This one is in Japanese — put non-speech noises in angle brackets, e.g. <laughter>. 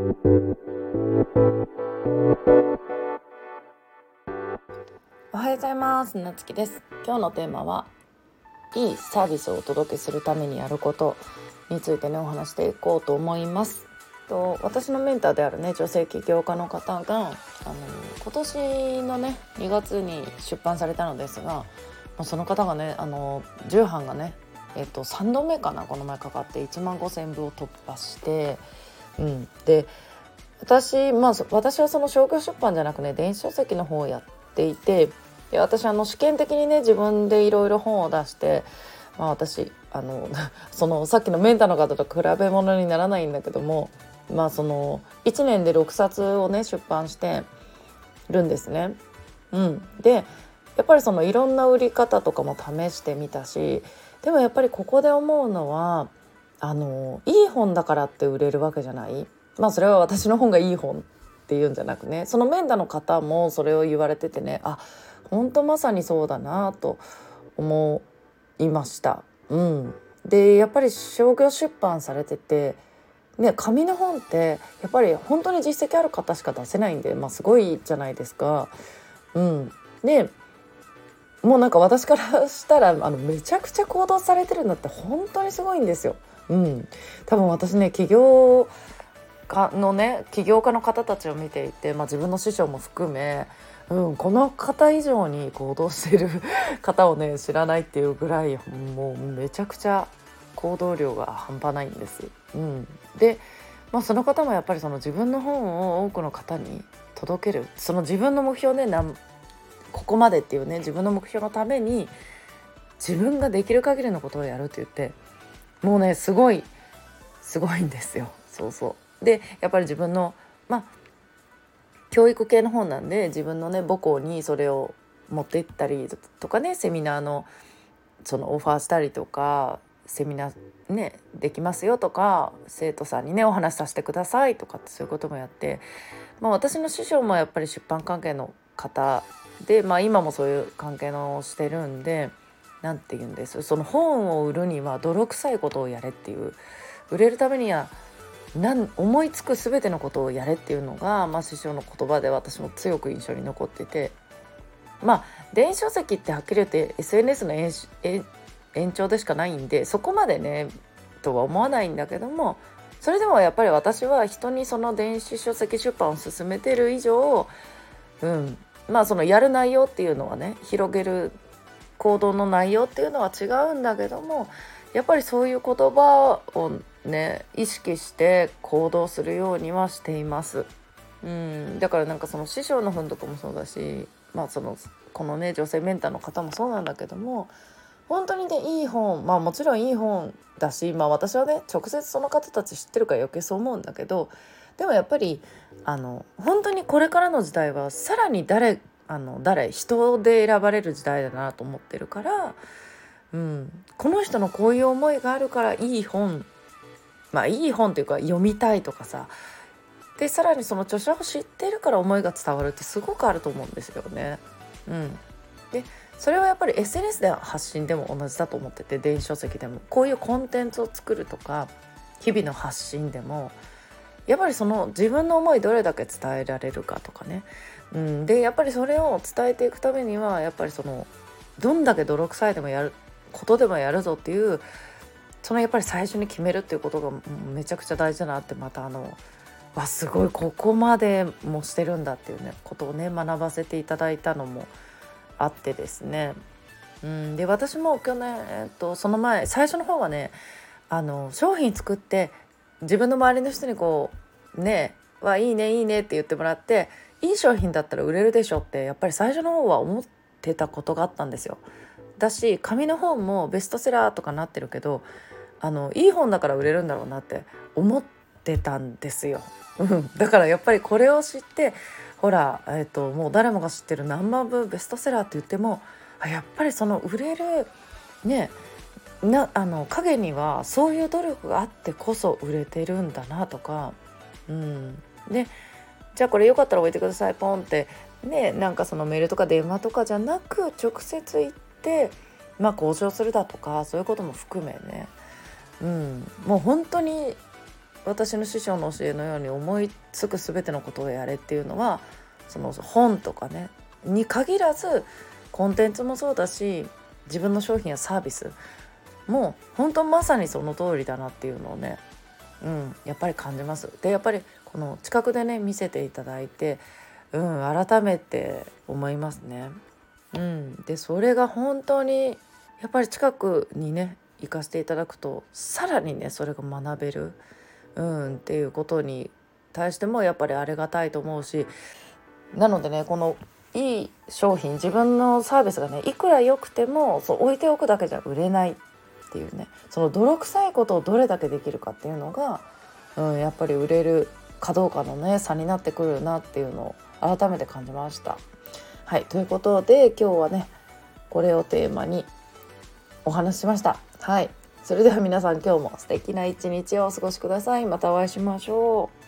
おはようございます。なつきです。今日のテーマはいいサービスをお届けするためにやることについてねお話していこうと思います。と私のメンターであるね女性起業家の方があの今年のね2月に出版されたのですがその方がねあの重版がねえっと、3度目かなこの前かかって1万5,000部を突破して、うん、で私,、まあ、私はその商業出版じゃなくね電子書籍の方をやっていてで私あの試験的にね自分でいろいろ本を出して、まあ、私あの <laughs> そのさっきのメンターの方と比べ物にならないんだけども、まあ、その1年で6冊をね出版してるんですね。うん、でやっぱりそのいろんな売り方とかも試してみたしでもやっぱりここで思うのはあのいい本だからって売れるわけじゃない？まあそれは私の本がいい本っていうんじゃなくね。そのメンタの方もそれを言われててね。あ本当まさにそうだなと思いました。うん、でやっぱり商業出版されててね、紙の本ってやっぱり本当に実績ある方しか出せないんで、まあ、すごいじゃないですか。うん、でもうなんか私からしたらあのめちゃくちゃ行動されてるんだって本当にすごいんですよ。うん、多分私ね起業家のね起業家の方たちを見ていて、まあ、自分の師匠も含め、うん、この方以上に行動してる方をね <laughs> 知らないっていうぐらいもうめちゃくちゃ行動量が半端ないんです。うん、で、まあ、その方もやっぱりその自分の本を多くの方に届けるその自分の目標ねここまでっていうね自分の目標のために自分ができる限りのことをやるって言ってもうねすごいすごいんですよ。そうそうでやっぱり自分のまあ教育系の本なんで自分のね母校にそれを持って行ったりとかねセミナーのそのオファーしたりとかセミナーねできますよとか生徒さんにねお話しさせてくださいとかってそういうこともやって、まあ、私の師匠もやっぱり出版関係の方で、まあ、今もそういう関係のしてるんで何て言うんです。その本を売るには泥臭いことをやれっていう。売れるためにはなん思いつく全てのことをやれっていうのが、まあ、師匠の言葉で私も強く印象に残ってて。まあ電子書籍ってはっきり言って SNS の延長でしかないんでそこまでねとは思わないんだけどもそれでもやっぱり私は人にその電子書籍出版を進めてる以上、うん、まあそのやる内容っていうのはね広げる行動の内容っていうのは違うんだけどもやっぱりそういう言葉をね意識して行動するようにはしています。うん、だからなんかその師匠の本とかもそうだしまあそのこのね女性メンターの方もそうなんだけども本当にねいい本まあもちろんいい本だしまあ私はね直接その方たち知ってるから余計そう思うんだけどでもやっぱりあの本当にこれからの時代はさらに誰あの誰人で選ばれる時代だなと思ってるから、うん、この人のこういう思いがあるからいい本まあいい本っていうか読みたいとかさでさらにその著者を知ってるから思いが伝わるってすごくあると思うんですよね。うん、でそれはやっぱり SNS で発信でも同じだと思ってて電子書籍でも。こういうコンテンツを作るとか日々の発信でもやっぱりその自分の思いどれだけ伝えられるかとかね、うん、でやっぱりそれを伝えていくためにはやっぱりそのどんだけ泥臭いでもやることでもやるぞっていうそのやっぱり最初に決めるっていうことがめちゃくちゃ大事だなってまたあのわすごいここまでもしてるんだっていうねことをね学ばせていただいたのもあってですね、うん、で私も去年、えっと、その前最初の方はねあの商品作って自分の周りの人にこうねはいいねいいねって言ってもらっていい商品だったら売れるでしょってやっぱり最初の方は思ってたことがあったんですよ。だし紙の本もベストセラーとかなってるけどあのいい本だから売れるんだろうなって思ってたんですよ。だからやっぱりこれを知ってほら、えーと、もう誰もが知ってる何万部ベストセラーって言ってもやっぱりその売れるねなあの影にはそういう努力があってこそ売れてるんだなとか、うん、でじゃあこれよかったら置いてくださいポンって。ねなんかそのメールとか電話とかじゃなく直接行ってまあ交渉するだとかそういうことも含めね、うん、もう本当に私の師匠の教えのように思いつく全てのことをやれっていうのはその本とかねに限らずコンテンツもそうだし自分の商品やサービスも本当まさにその通りだなっていうのをね、うん、やっぱり感じます。でやっぱりこの近くでね見せていただいて、うん、改めて思いますね。うん、でそれが本当にやっぱり近くにね行かせていただくとさらにねそれが学べる、うん、っていうことに対してもやっぱりありがたいと思うしなのでねこのいい商品自分のサービスがねいくら良くてもそう置いておくだけじゃ売れないっていうねその泥臭いことをどれだけできるかっていうのが、うん、やっぱり売れるかどうかのね差になってくるなっていうのを改めて感じました。はいということで今日はねこれをテーマにお話ししました。はいそれでは皆さん今日も素敵な一日をお過ごしください。またお会いしましょう。